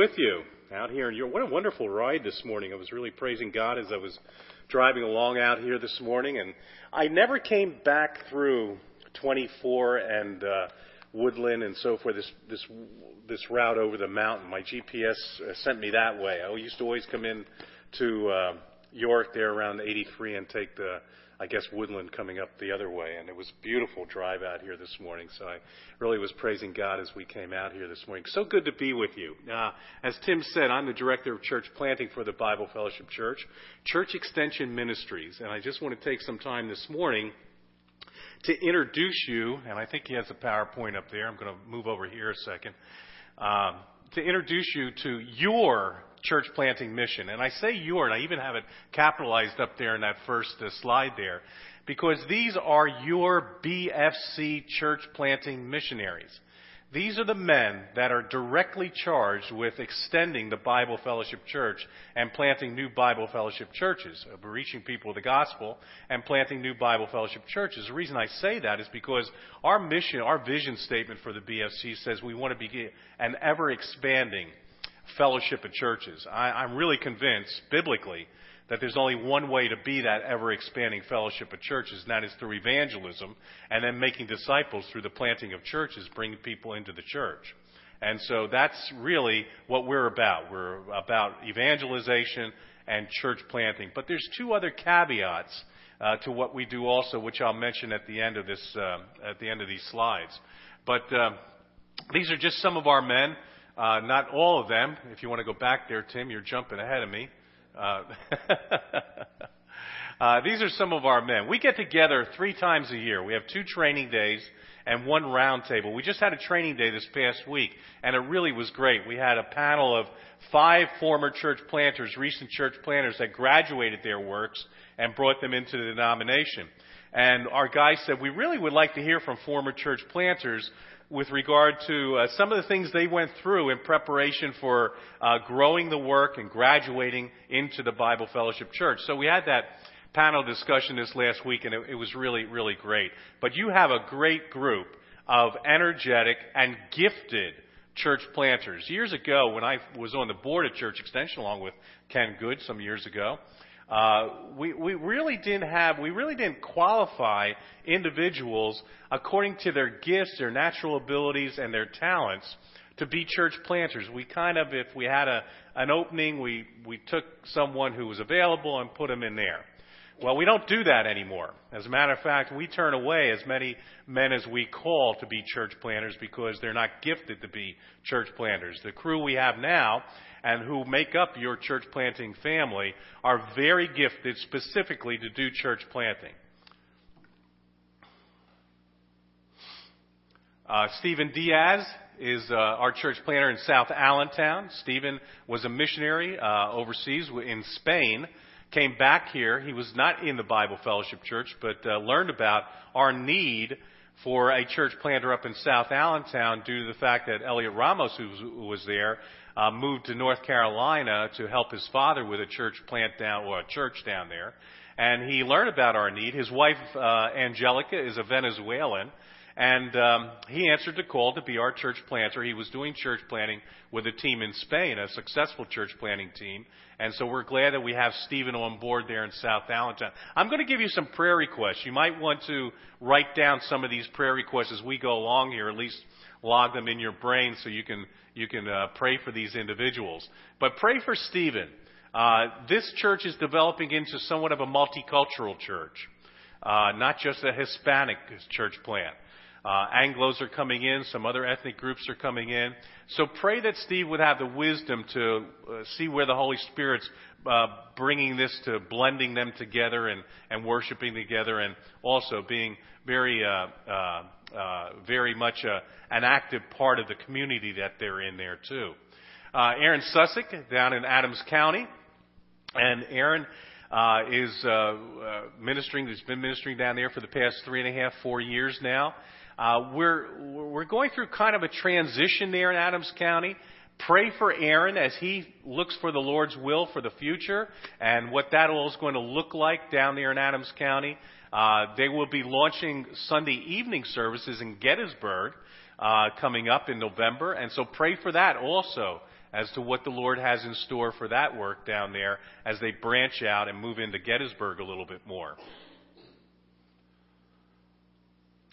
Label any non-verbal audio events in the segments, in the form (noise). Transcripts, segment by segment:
with you out here. And you're, what a wonderful ride this morning. I was really praising God as I was driving along out here this morning. And I never came back through 24 and uh, Woodland and so forth, this, this, this route over the mountain. My GPS uh, sent me that way. I used to always come in to uh, York there around 83 and take the I guess Woodland coming up the other way, and it was a beautiful drive out here this morning. So I really was praising God as we came out here this morning. So good to be with you. Uh, as Tim said, I'm the director of church planting for the Bible Fellowship Church, Church Extension Ministries, and I just want to take some time this morning to introduce you. And I think he has a PowerPoint up there. I'm going to move over here a second. Um, to introduce you to your church planting mission. And I say your, and I even have it capitalized up there in that first uh, slide there, because these are your BFC church planting missionaries. These are the men that are directly charged with extending the Bible Fellowship Church and planting new Bible Fellowship churches, of reaching people with the gospel and planting new Bible Fellowship churches. The reason I say that is because our mission, our vision statement for the BFC says we want to be an ever expanding fellowship of churches. I, I'm really convinced, biblically, that there's only one way to be that ever expanding fellowship of churches, and that is through evangelism and then making disciples through the planting of churches, bringing people into the church. And so that's really what we're about. We're about evangelization and church planting. But there's two other caveats uh, to what we do also, which I'll mention at the end of this, uh, at the end of these slides. But uh, these are just some of our men. Uh, not all of them. If you want to go back there, Tim, you're jumping ahead of me. Uh, (laughs) uh, these are some of our men. We get together three times a year. We have two training days and one roundtable. We just had a training day this past week, and it really was great. We had a panel of five former church planters, recent church planters that graduated their works and brought them into the denomination. And our guy said, we really would like to hear from former church planters with regard to uh, some of the things they went through in preparation for uh, growing the work and graduating into the Bible Fellowship Church. So we had that panel discussion this last week, and it, it was really, really great. But you have a great group of energetic and gifted church planters. Years ago, when I was on the board of Church Extension along with Ken Good some years ago, uh, we, we really didn't have, we really didn't qualify individuals according to their gifts, their natural abilities, and their talents to be church planters. We kind of, if we had a, an opening, we, we took someone who was available and put them in there. Well, we don't do that anymore. As a matter of fact, we turn away as many men as we call to be church planters because they're not gifted to be church planters. The crew we have now and who make up your church planting family are very gifted specifically to do church planting. Uh, Stephen Diaz is uh, our church planter in South Allentown. Stephen was a missionary uh, overseas in Spain. Came back here. He was not in the Bible Fellowship Church, but uh, learned about our need for a church planter up in South Allentown due to the fact that Elliot Ramos, who was, who was there, uh, moved to North Carolina to help his father with a church plant down or a church down there. And he learned about our need. His wife, uh, Angelica, is a Venezuelan. And um, he answered the call to be our church planter. He was doing church planting with a team in Spain, a successful church planting team. And so we're glad that we have Stephen on board there in South Allentown. I'm going to give you some prayer requests. You might want to write down some of these prayer requests as we go along here, at least log them in your brain so you can you can uh, pray for these individuals. But pray for Stephen. Uh, this church is developing into somewhat of a multicultural church, uh, not just a Hispanic church plant. Uh, Anglos are coming in, some other ethnic groups are coming in. So pray that Steve would have the wisdom to uh, see where the Holy Spirit's uh, bringing this to blending them together and, and worshiping together, and also being very, uh, uh, uh, very much a, an active part of the community that they're in there too. Uh, Aaron Sussick down in Adams County, and Aaron uh, is uh, uh, ministering. He's been ministering down there for the past three and a half, four years now. Uh, we're we're going through kind of a transition there in Adams County. Pray for Aaron as he looks for the Lord's will for the future and what that all is going to look like down there in Adams County. Uh, they will be launching Sunday evening services in Gettysburg uh, coming up in November, and so pray for that also as to what the Lord has in store for that work down there as they branch out and move into Gettysburg a little bit more.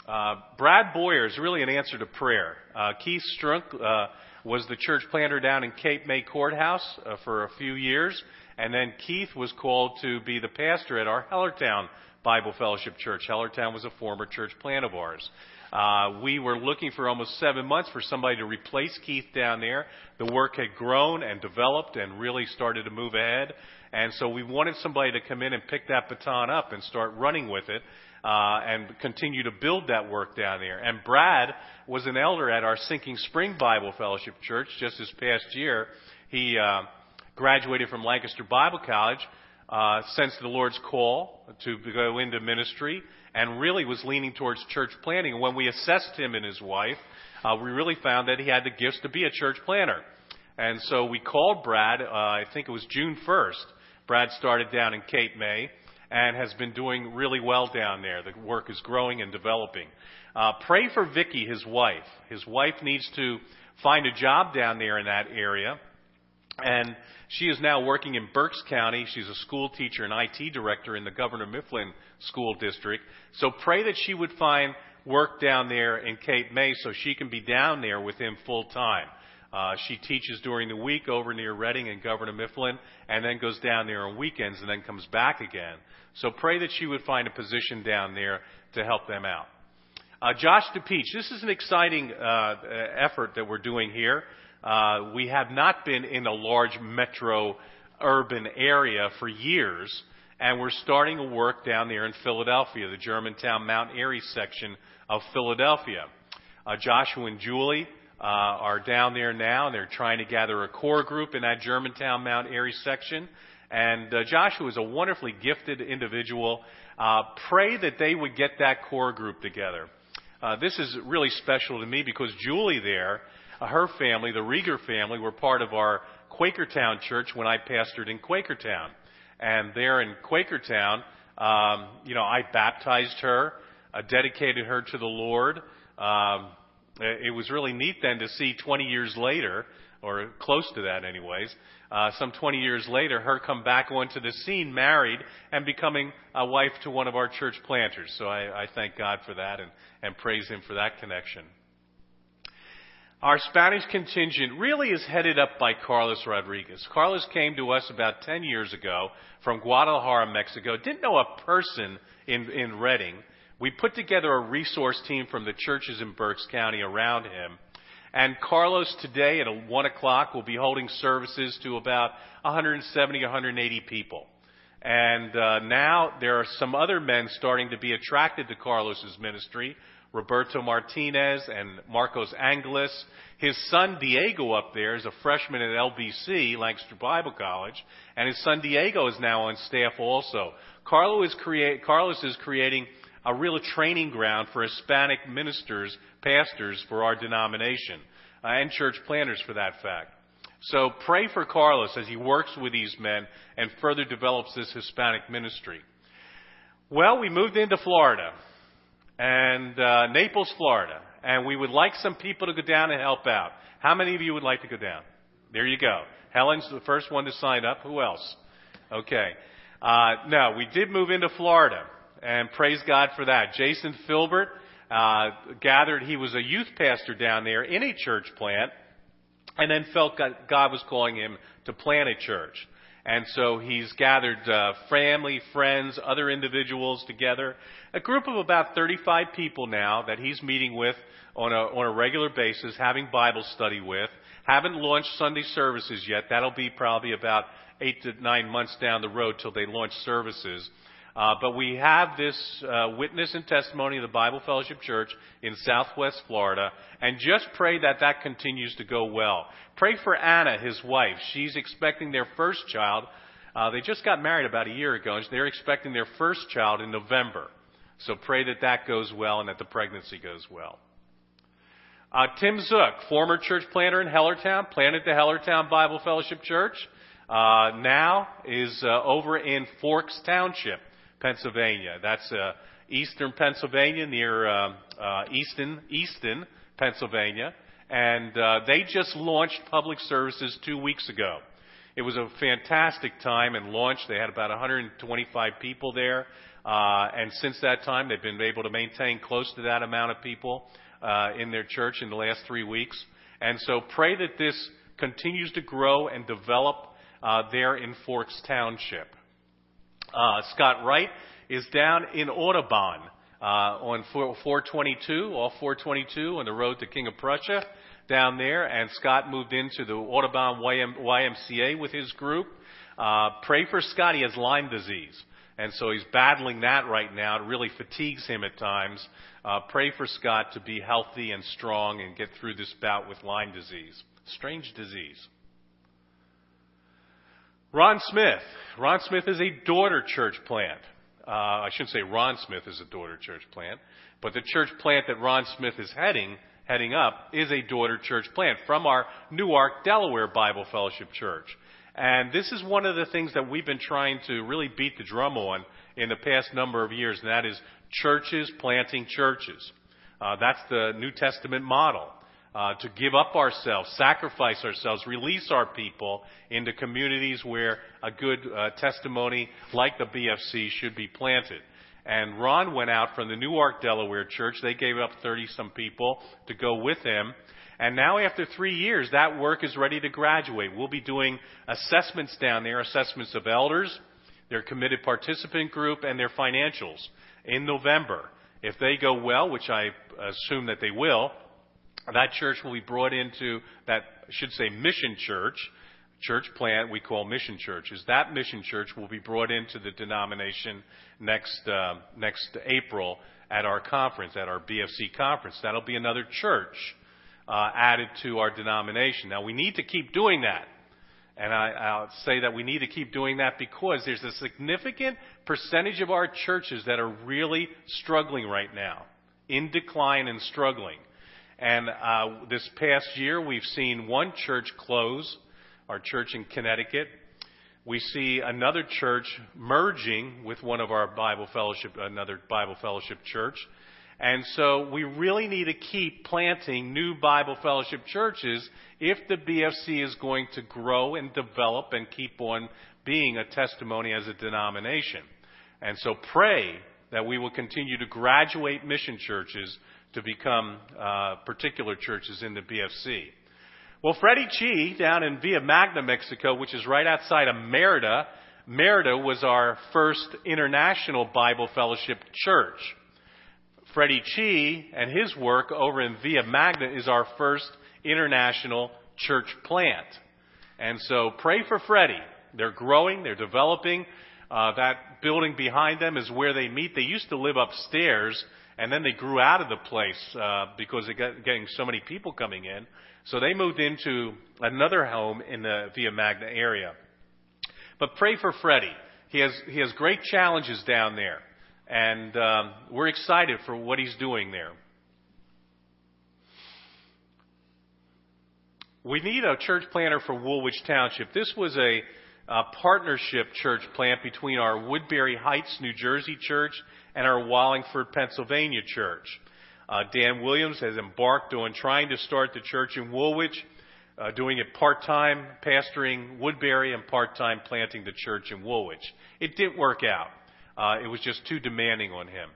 Uh, Brad Boyer is really an answer to prayer. Uh, Keith Strunk uh, was the church planter down in Cape May Courthouse uh, for a few years, and then Keith was called to be the pastor at our Hellertown Bible Fellowship Church. Hellertown was a former church plant of ours. Uh, we were looking for almost seven months for somebody to replace Keith down there. The work had grown and developed and really started to move ahead. And so we wanted somebody to come in and pick that baton up and start running with it uh, and continue to build that work down there. And Brad was an elder at our Sinking Spring Bible Fellowship Church just this past year. He uh, graduated from Lancaster Bible College, uh, sensed the Lord's call to go into ministry, and really was leaning towards church planting. When we assessed him and his wife, uh, we really found that he had the gifts to be a church planter. And so we called Brad, uh, I think it was June 1st. Brad started down in Cape May and has been doing really well down there. The work is growing and developing. Uh, pray for Vicky, his wife. His wife needs to find a job down there in that area. And she is now working in Berks County. She's a school teacher and IT director in the Governor Mifflin School District. So pray that she would find work down there in Cape May so she can be down there with him full time. Uh, she teaches during the week over near Reading and Governor Mifflin, and then goes down there on weekends and then comes back again. So pray that she would find a position down there to help them out. Uh, Josh DePeach, this is an exciting uh, effort that we're doing here. Uh, we have not been in a large metro urban area for years, and we're starting to work down there in Philadelphia, the Germantown Mount Airy section of Philadelphia. Uh, Joshua and Julie uh, are down there now, and they're trying to gather a core group in that Germantown Mount Airy section. And uh, Joshua is a wonderfully gifted individual. Uh, pray that they would get that core group together. Uh, this is really special to me because Julie there, her family, the Rieger family, were part of our Quakertown church when I pastored in Quakertown. And there in Quakertown, um, you know, I baptized her, uh, dedicated her to the Lord. Um, it was really neat then to see 20 years later, or close to that anyways, uh, some 20 years later, her come back onto the scene, married, and becoming a wife to one of our church planters. So I, I thank God for that and, and praise Him for that connection. Our Spanish contingent really is headed up by Carlos Rodriguez. Carlos came to us about 10 years ago from Guadalajara, Mexico. Didn't know a person in, in Reading. We put together a resource team from the churches in Berks County around him. And Carlos today at 1 o'clock will be holding services to about 170, 180 people. And uh, now there are some other men starting to be attracted to Carlos's ministry. Roberto Martinez and Marcos Angeles. His son Diego up there is a freshman at LBC, Lancaster Bible College, and his son Diego is now on staff also. Carlos is, create, Carlos is creating a real training ground for Hispanic ministers, pastors for our denomination, uh, and church planters for that fact. So pray for Carlos as he works with these men and further develops this Hispanic ministry. Well, we moved into Florida, and uh, Naples, Florida, and we would like some people to go down and help out. How many of you would like to go down? There you go. Helen's the first one to sign up. Who else? Okay. Uh, we did move into Florida and praise God for that. Jason Filbert uh, gathered. He was a youth pastor down there in a church plant, and then felt God was calling him to plant a church. And so he's gathered uh, family, friends, other individuals together, a group of about 35 people now that he's meeting with on a, on a regular basis, having Bible study with. Haven't launched Sunday services yet. That'll be probably about eight to nine months down the road till they launch services. Uh, but we have this uh, witness and testimony of the Bible Fellowship Church in Southwest Florida, and just pray that that continues to go well. Pray for Anna, his wife. She's expecting their first child. Uh, they just got married about a year ago, and they're expecting their first child in November. So pray that that goes well and that the pregnancy goes well. Uh, Tim Zook, former church planter in Hellertown, planted the Hellertown Bible Fellowship Church, uh, now is uh, over in Forks Township. Pennsylvania. That's uh, eastern Pennsylvania near uh, uh, Easton, Easton, Pennsylvania. and uh, they just launched public services two weeks ago. It was a fantastic time and launch. They had about 125 people there, uh, and since that time, they've been able to maintain close to that amount of people uh, in their church in the last three weeks. And so, pray that this continues to grow and develop uh, there in Forks Township. Uh, Scott Wright is down in Audubon uh, on 422, all 422 on the road to King of Prussia down there, and Scott moved into the Audubon YM, YMCA with his group. Uh, pray for Scott. He has Lyme disease. And so he's battling that right now. It really fatigues him at times. Uh, pray for Scott to be healthy and strong and get through this bout with Lyme disease. Strange disease. Ron Smith. Ron Smith is a daughter church plant. Uh, I shouldn't say Ron Smith is a daughter church plant, but the church plant that Ron Smith is heading heading up is a daughter church plant from our Newark, Delaware Bible Fellowship Church. And this is one of the things that we've been trying to really beat the drum on in the past number of years, and that is churches planting churches. Uh, that's the New Testament model. Uh, to give up ourselves, sacrifice ourselves, release our people into communities where a good uh, testimony like the BFC should be planted. And Ron went out from the Newark, Delaware church. They gave up 30 some people to go with him. And now after three years, that work is ready to graduate. We'll be doing assessments down there, assessments of elders, their committed participant group, and their financials in November. If they go well, which I assume that they will, that church will be brought into that, I should say, mission church, church plant we call mission churches. That mission church will be brought into the denomination next uh, next April at our conference, at our BFC conference. That'll be another church uh, added to our denomination. Now we need to keep doing that. And I, will say that we need to keep doing that because there's a significant percentage of our churches that are really struggling right now, in decline and struggling. And uh, this past year, we've seen one church close our church in Connecticut. We see another church merging with one of our Bible fellowship, another Bible fellowship church. And so we really need to keep planting new Bible fellowship churches if the BFC is going to grow and develop and keep on being a testimony as a denomination. And so pray that we will continue to graduate mission churches to become uh, particular churches in the BFC. Well, Freddie Chi down in Villa Magna, Mexico, which is right outside of Merida, Merida was our first international Bible fellowship church. Freddie Chi and his work over in Villa Magna is our first international church plant. And so pray for Freddie. They're growing, they're developing. Uh, that building behind them is where they meet. They used to live upstairs, and then they grew out of the place uh, because they got getting so many people coming in. So they moved into another home in the Via Magna area. But pray for Freddie. He has, he has great challenges down there. And um, we're excited for what he's doing there. We need a church planter for Woolwich Township. This was a, a partnership church plant between our Woodbury Heights, New Jersey church and our Wallingford, Pennsylvania church. Uh, Dan Williams has embarked on trying to start the church in Woolwich, uh, doing it part-time, pastoring Woodbury, and part-time planting the church in Woolwich. It didn't work out. Uh, it was just too demanding on him.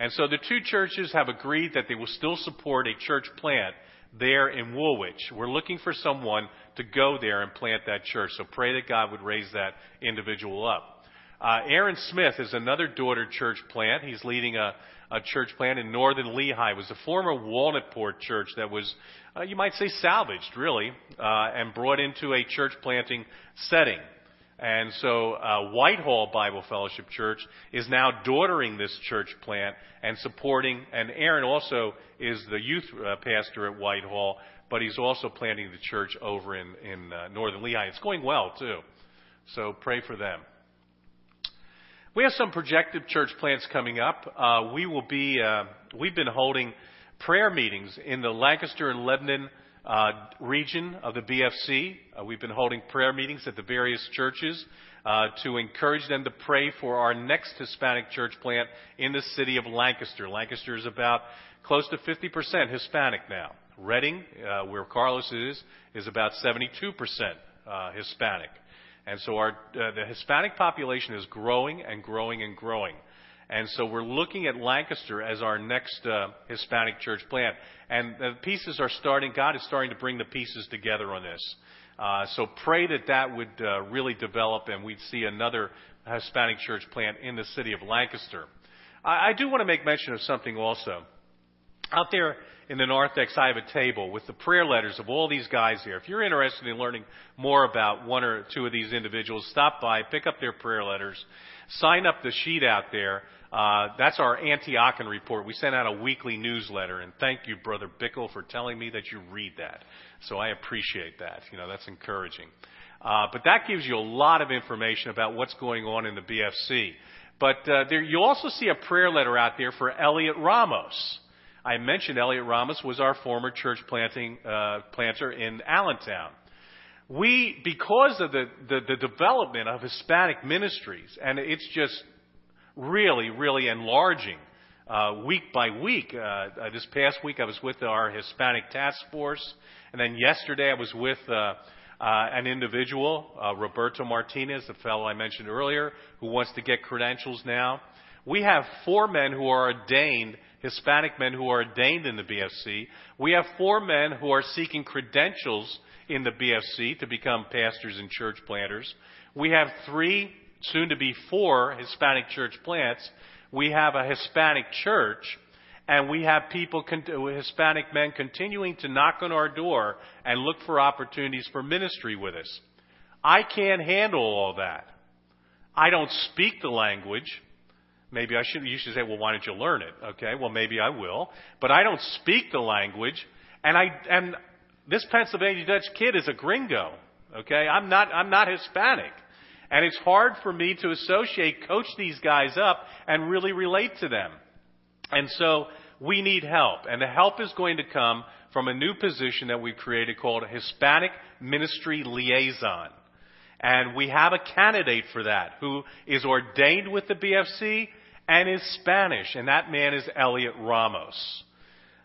And so the two churches have agreed that they will still support a church plant there in Woolwich. We're looking for someone to go there and plant that church. So pray that God would raise that individual up. Uh, Aaron Smith is another daughter church plant. He's leading a, a church plant in northern Lehigh. It was a former Walnutport church that was, uh, you might say, salvaged, really, uh, and brought into a church planting setting. And so uh, Whitehall Bible Fellowship Church is now daughtering this church plant and supporting, and Aaron also is the youth uh, pastor at Whitehall, but he's also planting the church over in, in uh, northern Lehigh. It's going well, too. So pray for them. We have some projected church plants coming up. Uh, we will be, uh, we've been holding prayer meetings in the Lancaster and Lebanon uh, region of the BFC. Uh, we've been holding prayer meetings at the various churches uh, to encourage them to pray for our next Hispanic church plant in the city of Lancaster. Lancaster is about close to 50% Hispanic now. Reading, uh, where Carlos is, is about 72% uh, Hispanic. And so our, uh, the Hispanic population is growing and growing and growing. And so we're looking at Lancaster as our next uh, Hispanic church plant. And the pieces are starting, God is starting to bring the pieces together on this. Uh, so pray that that would really develop and we'd see another Hispanic church plant in the city of Lancaster. I do want to make mention of something also. Out there in the narthex, I have a table with the prayer letters of all these guys here. If you're interested in learning more about one or two of these individuals, stop by, pick up their prayer letters, sign up the sheet out there. Uh, that's our Antiochian report. We send out a weekly newsletter, and thank you, Brother Bickle, for telling me that you read that. So I appreciate that. You know, that's encouraging. Uh, but that gives you a lot of information about what's going on in the BFC. But uh, there, you also see a prayer letter out there for Elliot Ramos. I mentioned Elliot Ramos was our former church planting uh, planter in Allentown. We, because of the, the, the development of Hispanic ministries, and it's just really, really enlarging uh, week by week. Uh, uh, this past week, I was with our Hispanic task force, and then yesterday I was with uh, uh, an individual, uh, Roberto Martinez, the fellow I mentioned earlier, who wants to get credentials now. We have four men who are ordained, Hispanic men who are ordained in the BFC. We have four men who are seeking credentials in the BFC to become pastors and church planters. We have three, soon to be four, Hispanic church plants. We have a Hispanic church, and we have people, Hispanic men, continuing to knock on our door and look for opportunities for ministry with us. I can't handle all that. I don't speak the language. Maybe I should, you should say, well, why don't you learn it? Okay, well, maybe I will. But I don't speak the language, and I, and this Pennsylvania Dutch kid is a gringo. Okay, I'm not, I'm not Hispanic. And it's hard for me to associate, coach these guys up, and really relate to them. And so we need help. And the help is going to come from a new position that we've created called a Hispanic Ministry Liaison. And we have a candidate for that who is ordained with the BFC and is Spanish. And that man is Elliot Ramos.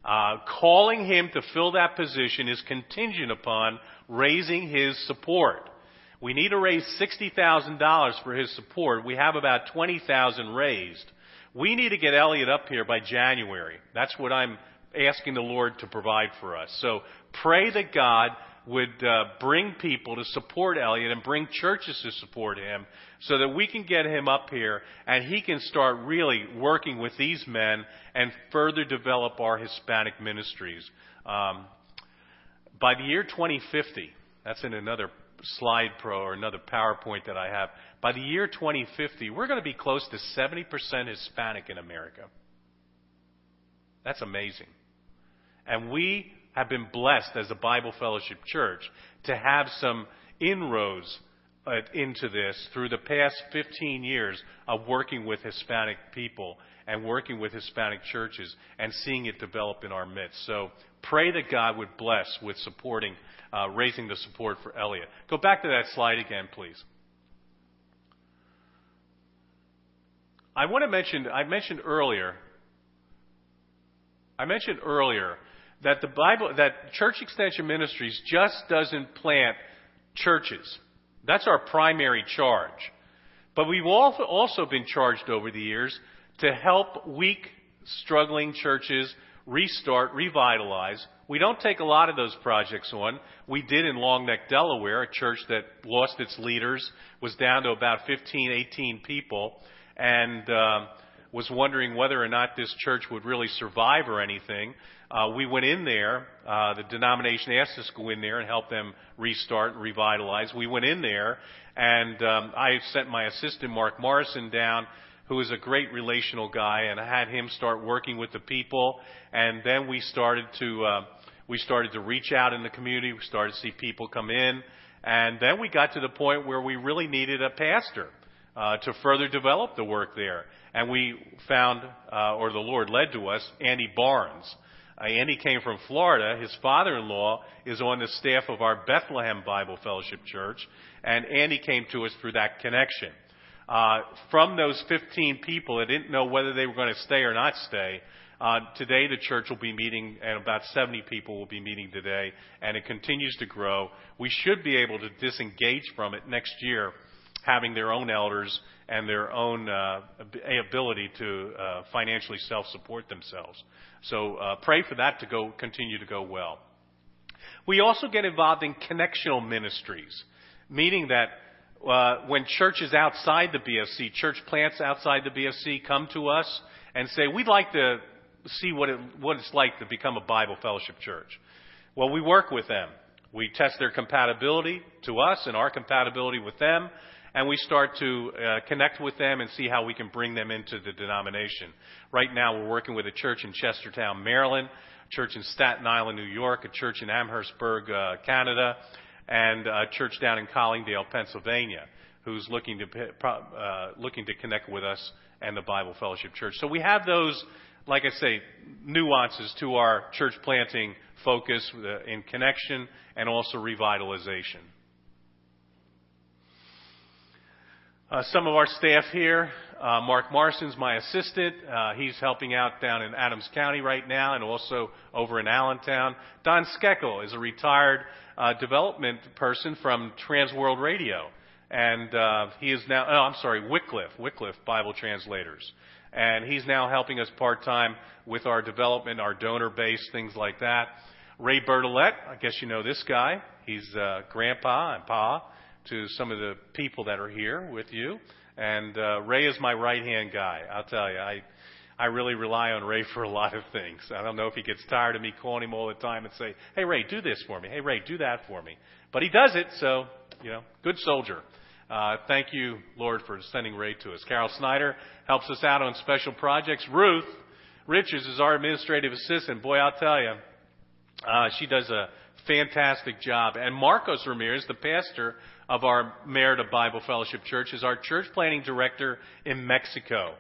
Uh, calling him to fill that position is contingent upon raising his support. We need to raise $60,000 for his support. We have about 20,000 raised. We need to get Elliot up here by January. That's what I'm asking the Lord to provide for us. So pray that God would uh, bring people to support Elliot and bring churches to support him so that we can get him up here and he can start really working with these men and further develop our Hispanic ministries. Um, by the year 2050, that's in another slide pro or another PowerPoint that I have. By the year 2050, we're going to be close to 70% Hispanic in America. That's amazing. And we have been blessed as a Bible Fellowship Church to have some inroads uh, into this through the past 15 years of working with Hispanic people and working with Hispanic churches and seeing it develop in our midst. So pray that God would bless with supporting, uh, raising the support for Elliot. Go back to that slide again, please. I want to mention, I mentioned earlier, I mentioned earlier that the Bible, that Church Extension Ministries just doesn't plant churches. That's our primary charge. But we've also been charged over the years to help weak, struggling churches restart, revitalize. We don't take a lot of those projects on. We did in Long Neck, Delaware, a church that lost its leaders, was down to about 15, 18 people, and uh, was wondering whether or not this church would really survive or anything. Uh, we went in there. Uh, the denomination asked us to go in there and help them restart and revitalize. We went in there, and um, I sent my assistant Mark Morrison down, who is a great relational guy, and I had him start working with the people. And then we started to uh, we started to reach out in the community. We started to see people come in, and then we got to the point where we really needed a pastor uh, to further develop the work there. And we found, uh, or the Lord led to us, Andy Barnes. Uh, Andy came from Florida. His father-in-law is on the staff of our Bethlehem Bible Fellowship Church, and Andy came to us through that connection. Uh, from those 15 people that didn't know whether they were going to stay or not stay, Uh, today, the church will be meeting, and about 70 people will be meeting today, and it continues to grow. We should be able to disengage from it next year, having their own elders and their own uh, ability to uh, financially self-support themselves. So uh, pray for that to go continue to go well. We also get involved in connectional ministries, meaning that uh, when churches outside the BFC, church plants outside the BFC come to us and say, we'd like to see what, it, what it's like to become a Bible fellowship church. Well, we work with them. We test their compatibility to us and our compatibility with them, and we start to uh, connect with them and see how we can bring them into the denomination. Right now, we're working with a church in Chestertown, Maryland, a church in Staten Island, New York, a church in Amherstburg, uh, Canada, and a church down in Collingdale, Pennsylvania, who's looking to uh, looking to connect with us and the Bible Fellowship Church. So we have those, like I say, nuances to our church planting focus uh, in connection and also revitalization. Uh, some of our staff here, uh, Mark Marston's my assistant. Uh, he's helping out down in Adams County right now and also over in Allentown. Don Skeckel is a retired uh, development person from Transworld Radio. And uh, he is now, oh, I'm sorry, Wycliffe, Wycliffe Bible Translators. And he's now helping us part time with our development, our donor base, things like that. Ray Bertolet, I guess you know this guy. He's uh, grandpa and pa to some of the people that are here with you. And uh, Ray is my right hand guy. I'll tell you, I I really rely on Ray for a lot of things. I don't know if he gets tired of me calling him all the time and say, "Hey Ray, do this for me. Hey Ray, do that for me." But he does it, so you know, good soldier. Uh, thank you, Lord, for sending Ray to us. Carol Snyder helps us out on special projects. Ruth Richards is our administrative assistant. Boy, I'll tell you, uh, she does a fantastic job. And Marcos Ramirez, the pastor of our mayor Merida Bible Fellowship Church, is our church planting director in Mexico.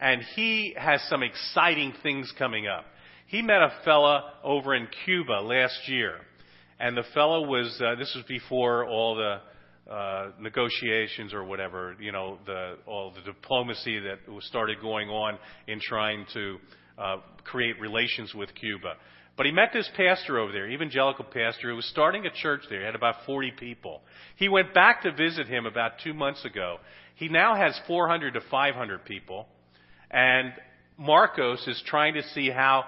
And he has some exciting things coming up. He met a fella over in Cuba last year. And the fellow was, uh, this was before all the uh, negotiations or whatever, you know, the, all the diplomacy that was started going on in trying to uh, create relations with Cuba. But he met this pastor over there, evangelical pastor, who was starting a church there. He had about 40 people. He went back to visit him about two months ago. He now has 400 to 500 people. And Marcos is trying to see how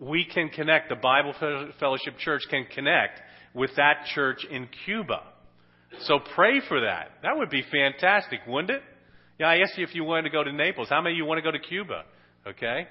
we can connect, the Bible Fellowship Church can connect with that church in Cuba. So pray for that. That would be fantastic, wouldn't it? Yeah, I asked you if you wanted to go to Naples. How many of you want to go to Cuba? Okay?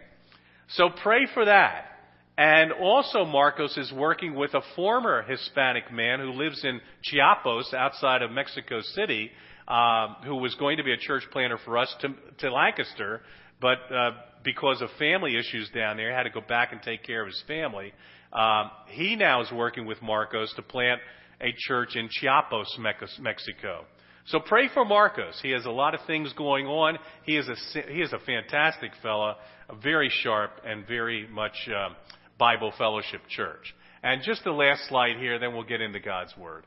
So pray for that. And also, Marcos is working with a former Hispanic man who lives in Chiapas outside of Mexico City, uh, who was going to be a church planter for us to, to Lancaster, but uh, because of family issues down there, had to go back and take care of his family. Um, he now is working with Marcos to plant a church in Chiapas, Mexico. So pray for Marcos. He has a lot of things going on. He is a he is a fantastic fella, very sharp and very much um, Bible Fellowship Church. And just the last slide here, then we'll get into God's Word.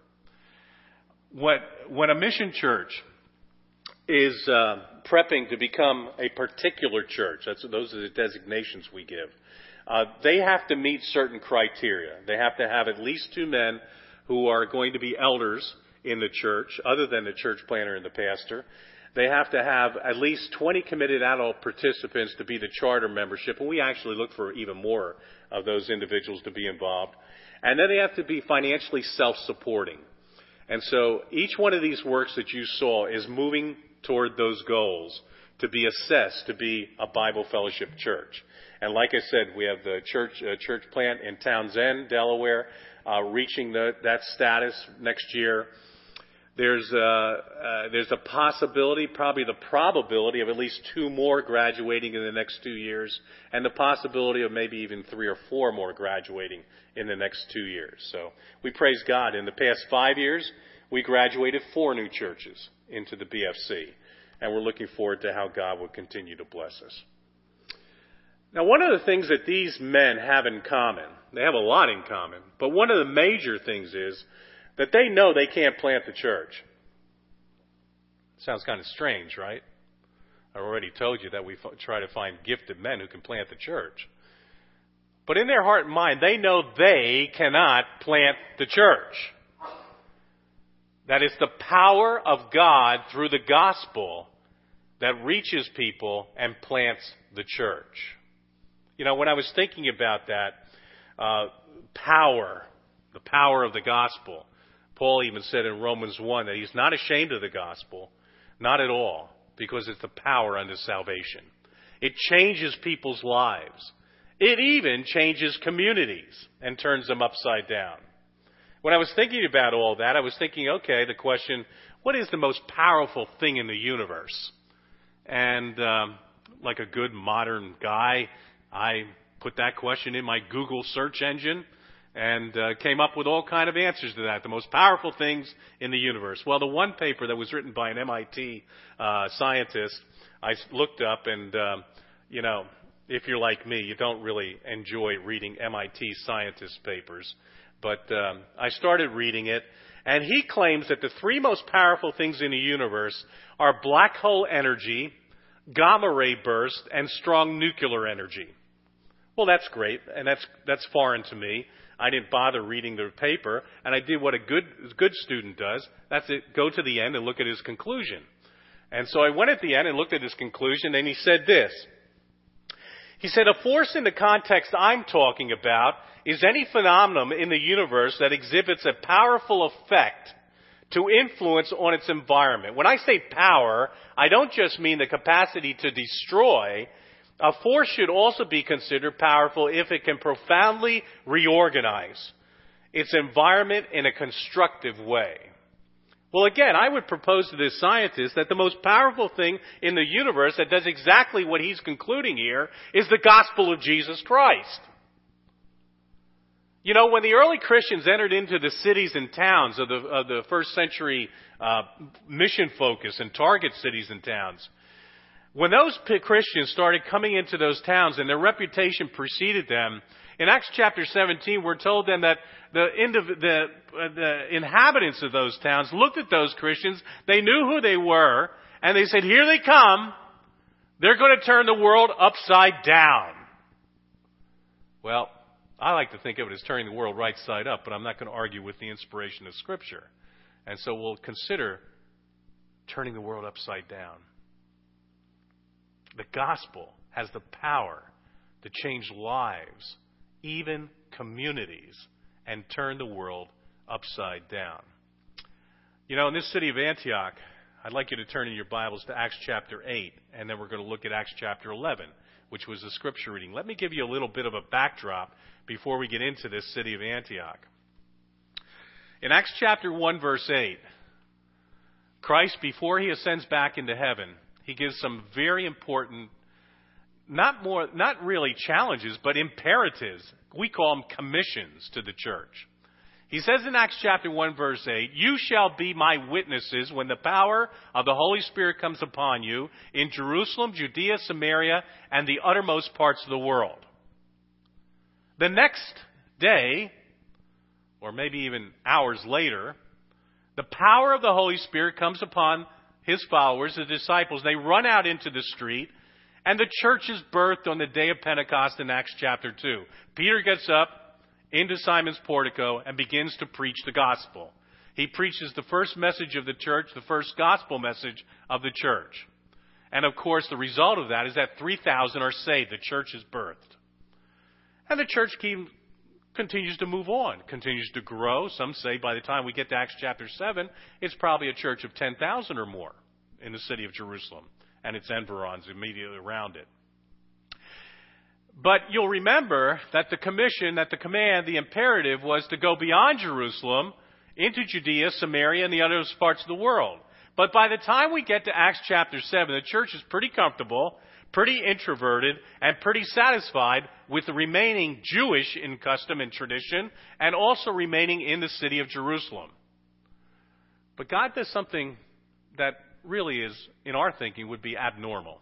What, when a mission church is uh, prepping to become a particular church, that's, those are the designations we give, uh, they have to meet certain criteria. They have to have at least two men who are going to be elders in the church, other than the church planter and the pastor. They have to have at least 20 committed adult participants to be the charter membership, and we actually look for even more of those individuals to be involved. And then they have to be financially self-supporting. And so each one of these works that you saw is moving toward those goals to be assessed to be a Bible fellowship church. And like I said, we have the church uh, church plant in Townsend, Delaware, uh, reaching the, that status next year. There's a, uh, there's a possibility, probably the probability of at least two more graduating in the next two years, and the possibility of maybe even three or four more graduating in the next two years. So we praise God. In the past five years, we graduated four new churches into the BFC, and we're looking forward to how God will continue to bless us. Now, one of the things that these men have in common, they have a lot in common, but one of the major things is that they know they can't plant the church. Sounds kind of strange, right? I already told you that we f- try to find gifted men who can plant the church. But in their heart and mind, they know they cannot plant the church. That it's the power of God through the gospel that reaches people and plants the church. You know, when I was thinking about that, uh, power, the power of the gospel, Paul even said in Romans 1 that he's not ashamed of the gospel, not at all, because it's the power unto salvation. It changes people's lives. It even changes communities and turns them upside down. When I was thinking about all that, I was thinking, okay, the question, what is the most powerful thing in the universe? And um, like a good modern guy, I put that question in my Google search engine and uh, came up with all kind of answers to that. The most powerful things in the universe. Well, the one paper that was written by an MIT uh, scientist, I looked up, and um, you know, if you're like me, you don't really enjoy reading MIT scientist papers. But um, I started reading it, and he claims that the three most powerful things in the universe are black hole energy, gamma ray burst, and strong nuclear energy. Well, that's great, and that's that's foreign to me. I didn't bother reading the paper, and I did what a good good student does. That's it. Go to the end and look at his conclusion. And so I went at the end and looked at his conclusion, and he said this. He said, a force in the context I'm talking about is any phenomenon in the universe that exhibits a powerful effect to influence on its environment. When I say power, I don't just mean the capacity to destroy. A force should also be considered powerful if it can profoundly reorganize its environment in a constructive way. Well, again, I would propose to this scientist that the most powerful thing in the universe that does exactly what he's concluding here is the gospel of Jesus Christ. You know, when the early Christians entered into the cities and towns of the, of the first century uh, mission focus and target cities and towns, when those Christians started coming into those towns and their reputation preceded them, in Acts chapter 17, we're told then that the, the, uh, the inhabitants of those towns looked at those Christians, they knew who they were, and they said, Here they come. They're going to turn the world upside down. Well, I like to think of it as turning the world right side up, but I'm not going to argue with the inspiration of Scripture. And so we'll consider turning the world upside down. The gospel has the power to change lives, even communities, and turn the world upside down. You know, in this city of Antioch, I'd like you to turn in your Bibles to Acts chapter 8, and then we're going to look at Acts chapter 11, which was the scripture reading. Let me give you a little bit of a backdrop before we get into this city of Antioch. In Acts chapter 1 verse 8, Christ, before he ascends back into heaven, he gives some very important, not more, not really challenges, but imperatives. We call them commissions to the church. He says in Acts chapter 1 verse 8, You shall be my witnesses when the power of the Holy Spirit comes upon you in Jerusalem, Judea, Samaria, and the uttermost parts of the world. The next day, or maybe even hours later, the power of the Holy Spirit comes upon his followers, the disciples. They run out into the street, and the church is birthed on the day of Pentecost in Acts chapter 2. Peter gets up into Simon's portico and begins to preach the gospel. He preaches the first message of the church, the first gospel message of the church. And of course, the result of that is that 3,000 are saved. The church is birthed. And the church continues to move on, continues to grow. Some say by the time we get to Acts chapter 7, it's probably a church of 10,000 or more in the city of Jerusalem and its environs immediately around it. But you'll remember that the commission, that the command, the imperative was to go beyond Jerusalem into Judea, Samaria, and the other parts of the world. But by the time we get to Acts chapter 7, the church is pretty comfortable pretty introverted, and pretty satisfied with remaining Jewish in custom and tradition, and also remaining in the city of Jerusalem. But God does something that really is, in our thinking, would be abnormal.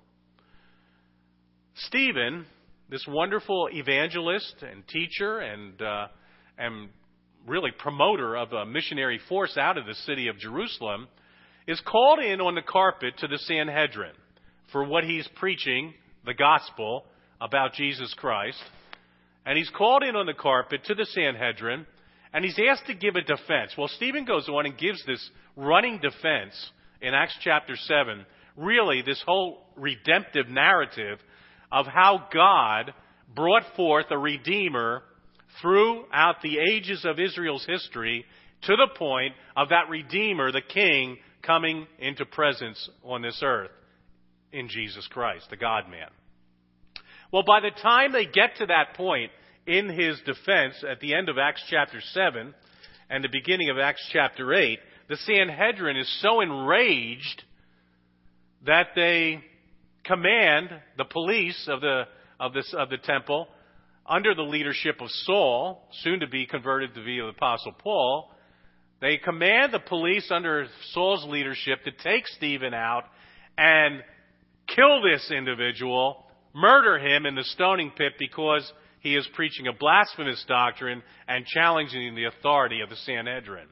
Stephen, this wonderful evangelist and teacher and, uh, and really promoter of a missionary force out of the city of Jerusalem, is called in on the carpet to the Sanhedrin for what he's preaching, the gospel about Jesus Christ. and he's called in on the carpet to the Sanhedrin, and he's asked to give a defense. Well, Stephen goes on and gives this running defense in Acts chapter 7, really this whole redemptive narrative of how God brought forth a redeemer throughout the ages of Israel's history to the point of that redeemer, the king, coming into presence on this earth in Jesus Christ, the God man. Well, by the time they get to that point in his defense at the end of Acts chapter 7 and the beginning of Acts chapter 8, the Sanhedrin is so enraged that they command the police of the, of, this, of the temple under the leadership of Saul, soon to be converted to be the Apostle Paul, they command the police under Saul's leadership to take Stephen out and kill this individual, murder him in the stoning pit because he is preaching a blasphemous doctrine and challenging the authority of the Sanhedrin.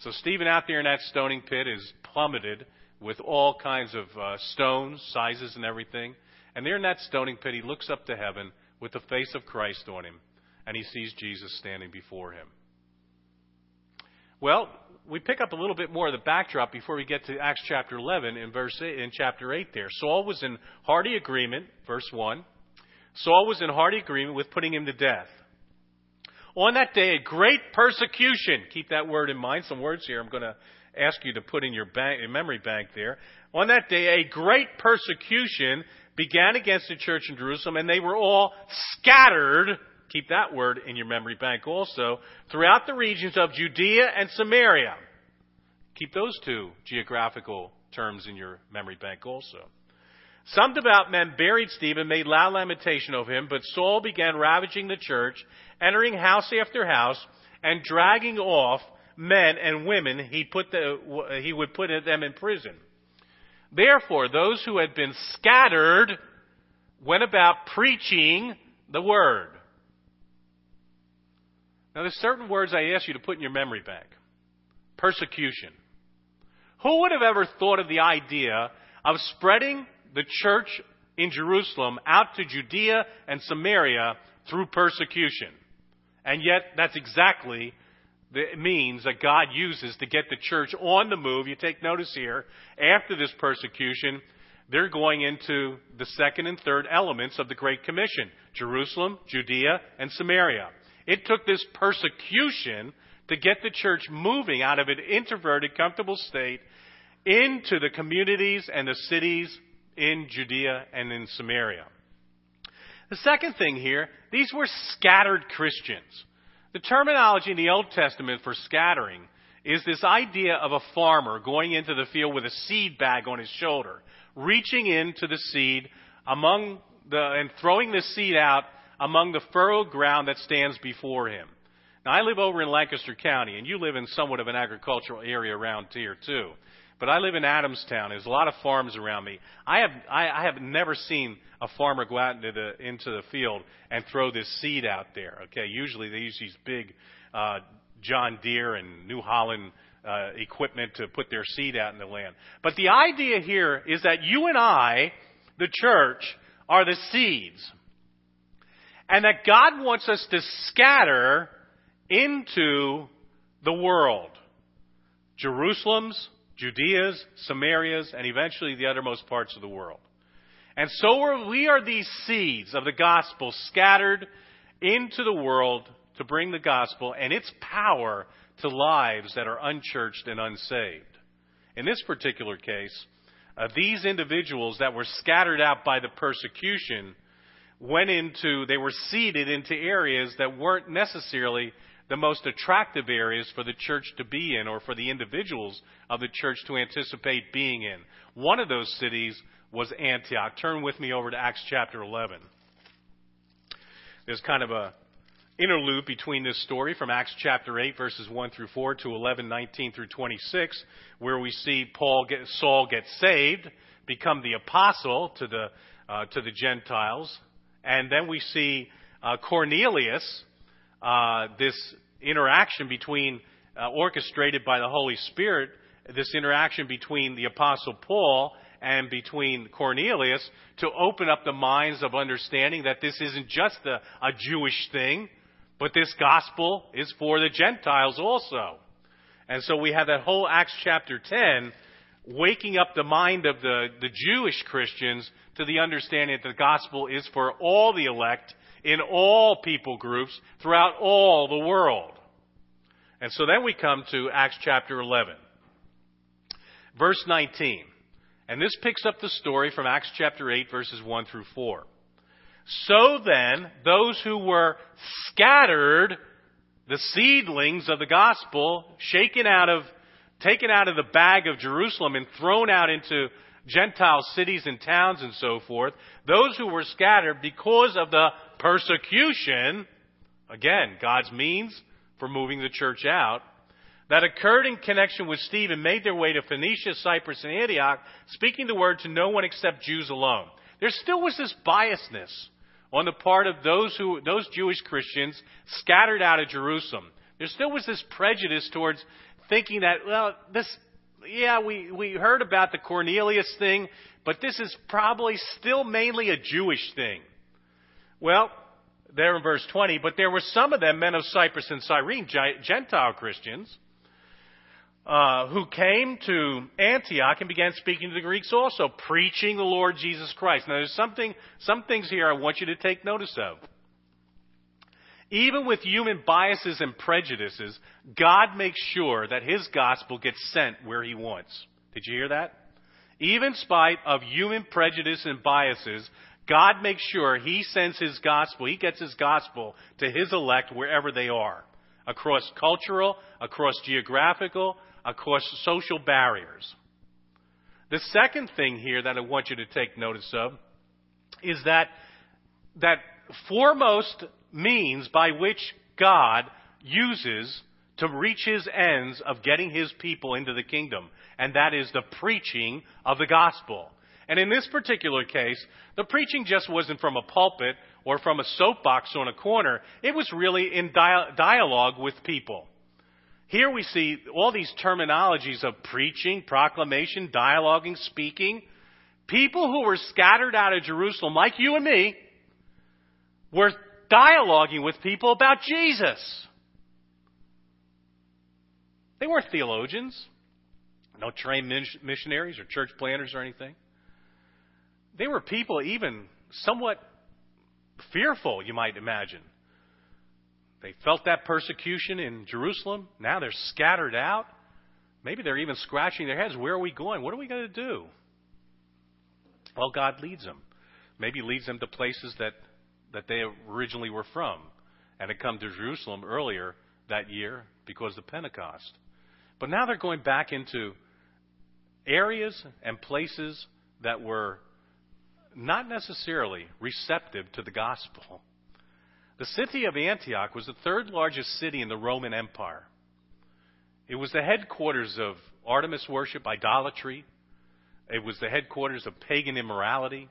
So Stephen out there in that stoning pit is plummeted with all kinds of uh, stones, sizes, and everything. And there in that stoning pit, he looks up to heaven with the face of Christ on him, and he sees Jesus standing before him. Well, we pick up a little bit more of the backdrop before we get to Acts chapter 11 in verse 8, in chapter 8 there. Saul was in hearty agreement, verse 1. Saul was in hearty agreement with putting him to death. On that day, a great persecution, keep that word in mind, some words here I'm going to ask you to put in your, bank, memory bank there. On that day, a great persecution began against the church in Jerusalem, and they were all scattered Keep that word in your memory bank also. Throughout the regions of Judea and Samaria. Keep those two geographical terms in your memory bank also. Some devout men buried Stephen, made loud lamentation over him, but Saul began ravaging the church, entering house after house, and dragging off men and women he, put the, he would put them in prison. Therefore, those who had been scattered went about preaching the word. Now, there's certain words I ask you to put in your memory bank. Persecution. Who would have ever thought of the idea of spreading the church in Jerusalem out to Judea and Samaria through persecution? And yet, that's exactly the means that God uses to get the church on the move. You take notice here, after this persecution, they're going into the second and third elements of the Great Commission Jerusalem, Judea, and Samaria. It took this persecution to get the church moving out of an introverted, comfortable state into the communities and the cities in Judea and in Samaria. The second thing here, these were scattered Christians. The terminology in the Old Testament for scattering is this idea of a farmer going into the field with a seed bag on his shoulder, reaching into the seed among the, and throwing the seed out among the furrowed ground that stands before him. Now, I live over in Lancaster County, and you live in somewhat of an agricultural area around here, too. But I live in Adamstown. There's a lot of farms around me. I have, I, I have never seen a farmer go out into the, into the field and throw this seed out there. Okay, usually they use these big uh, John Deere and New Holland uh, equipment to put their seed out in the land. But the idea here is that you and I, the church, are the seeds and that God wants us to scatter into the world. Jerusalem's, Judea's, Samaria's, and eventually the uttermost parts of the world. And so we are these seeds of the gospel scattered into the world to bring the gospel and its power to lives that are unchurched and unsaved. In this particular case, uh, these individuals that were scattered out by the persecution went into, they were seeded into areas that weren't necessarily the most attractive areas for the church to be in or for the individuals of the church to anticipate being in. One of those cities was Antioch. Turn with me over to Acts chapter 11. There's kind of a interlude between this story from Acts chapter 8 verses 1 through 4 to 11, 19 through 26, where we see Paul get, Saul get saved, become the apostle to the, uh, to the Gentiles, and then we see uh, Cornelius, uh, this interaction between, uh, orchestrated by the Holy Spirit, this interaction between the Apostle Paul and between Cornelius to open up the minds of understanding that this isn't just a, a Jewish thing, but this gospel is for the Gentiles also. And so we have that whole Acts chapter 10 waking up the mind of the, the Jewish Christians to the understanding that the gospel is for all the elect in all people groups throughout all the world. And so then we come to Acts chapter 11. Verse 19. And this picks up the story from Acts chapter 8 verses 1 through 4. So then, those who were scattered, the seedlings of the gospel, shaken out of, taken out of the bag of Jerusalem and thrown out into Gentile cities and towns and so forth, those who were scattered because of the persecution, again, God's means for moving the church out, that occurred in connection with Stephen made their way to Phoenicia, Cyprus, and Antioch, speaking the word to no one except Jews alone. There still was this biasness on the part of those who, those Jewish Christians scattered out of Jerusalem. There still was this prejudice towards thinking that, well, this, yeah, we, we heard about the Cornelius thing, but this is probably still mainly a Jewish thing. Well, there in verse 20, but there were some of them, men of Cyprus and Cyrene, Gentile Christians, uh, who came to Antioch and began speaking to the Greeks also, preaching the Lord Jesus Christ. Now, there's something, some things here I want you to take notice of. Even with human biases and prejudices, God makes sure that His gospel gets sent where He wants. Did you hear that? Even in spite of human prejudice and biases, God makes sure He sends His gospel, He gets His gospel to His elect wherever they are. Across cultural, across geographical, across social barriers. The second thing here that I want you to take notice of is that, that foremost means by which God uses to reach his ends of getting his people into the kingdom, and that is the preaching of the gospel. And in this particular case, the preaching just wasn't from a pulpit or from a soapbox on a corner. It was really in dialogue with people. Here we see all these terminologies of preaching, proclamation, dialoguing, speaking. People who were scattered out of Jerusalem, like you and me, were dialoguing with people about Jesus. They weren't theologians, no trained missionaries or church planners or anything. They were people even somewhat fearful, you might imagine. They felt that persecution in Jerusalem. Now they're scattered out. Maybe they're even scratching their heads. Where are we going? What are we going to do? Well, God leads them. Maybe leads them to places that, that they originally were from and had come to Jerusalem earlier that year because of Pentecost. But now they're going back into areas and places that were not necessarily receptive to the gospel. The city of Antioch was the third largest city in the Roman Empire. It was the headquarters of Artemis worship, idolatry. It was the headquarters of pagan immorality.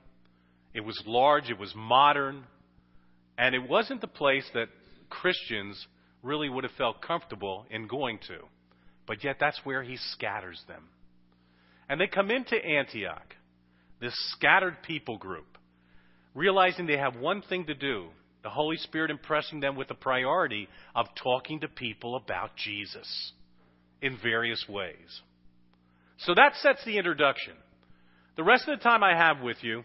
It was large, it was modern, and it wasn't the place that Christians really would have felt comfortable in going to. But yet, that's where he scatters them. And they come into Antioch, this scattered people group, realizing they have one thing to do the Holy Spirit impressing them with the priority of talking to people about Jesus in various ways. So that sets the introduction. The rest of the time I have with you,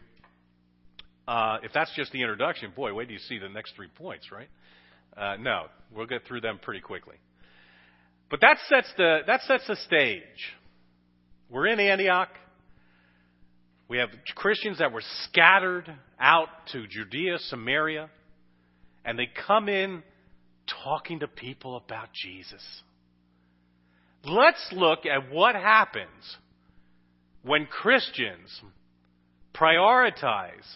uh, if that's just the introduction, boy, wait till you see the next three points, right? Uh, no, we'll get through them pretty quickly. But that sets the that sets the stage. We're in Antioch. We have Christians that were scattered out to Judea, Samaria and they come in talking to people about Jesus. Let's look at what happens when Christians prioritize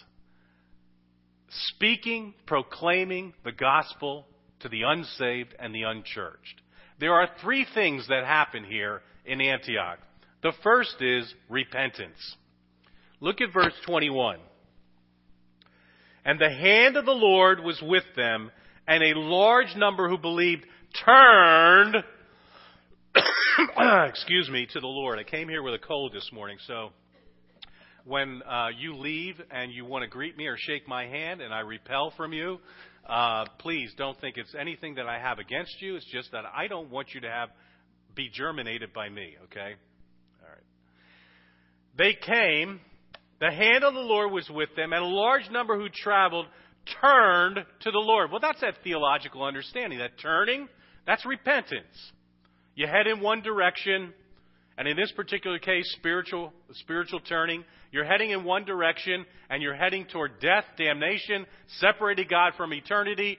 speaking, proclaiming the gospel to the unsaved and the unchurched. There are three things that happen here in Antioch. The first is repentance. Look at verse 21. And the hand of the Lord was with them, and a large number who believed turned, (coughs) (coughs) excuse me, to the Lord. I came here with a cold this morning, so when uh, you leave and you want to greet me or shake my hand and I repel from you, uh, please don't think it's anything that I have against you. It's just that I don't want you to have be germinated by me. Okay. All right. They came. The hand of the Lord was with them, and a large number who traveled turned to the Lord. Well, that's that theological understanding. That turning, that's repentance. You head in one direction, and in this particular case, spiritual, spiritual turning, you're heading in one direction, and you're heading toward death, damnation, separated God from eternity.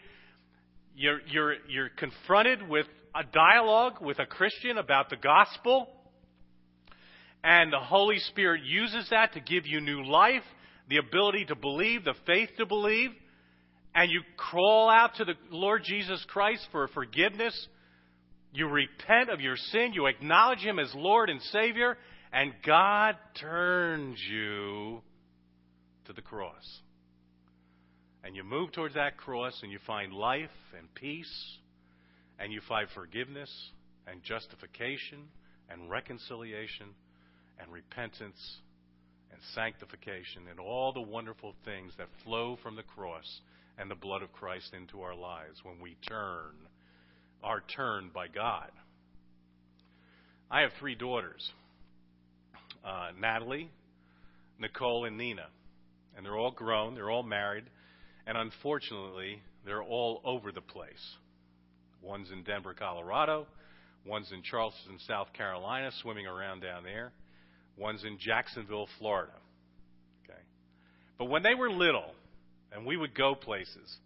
You're, you're, you're confronted with a dialogue with a Christian about the gospel, and the Holy Spirit uses that to give you new life, the ability to believe, the faith to believe and you crawl out to the Lord Jesus Christ for forgiveness, you repent of your sin, you acknowledge Him as Lord and Savior, and God turns you to the cross. And you move towards that cross and you find life and peace, and you find forgiveness and justification and reconciliation and repentance and sanctification and all the wonderful things that flow from the cross and the blood of Christ into our lives when we turn, are turned by God. I have three daughters uh, Natalie, Nicole, and Nina. And they're all grown, they're all married, and unfortunately, they're all over the place. One's in Denver, Colorado. One's in Charleston, South Carolina, swimming around down there. One's in Jacksonville, Florida. Okay. But when they were little, and we would go places.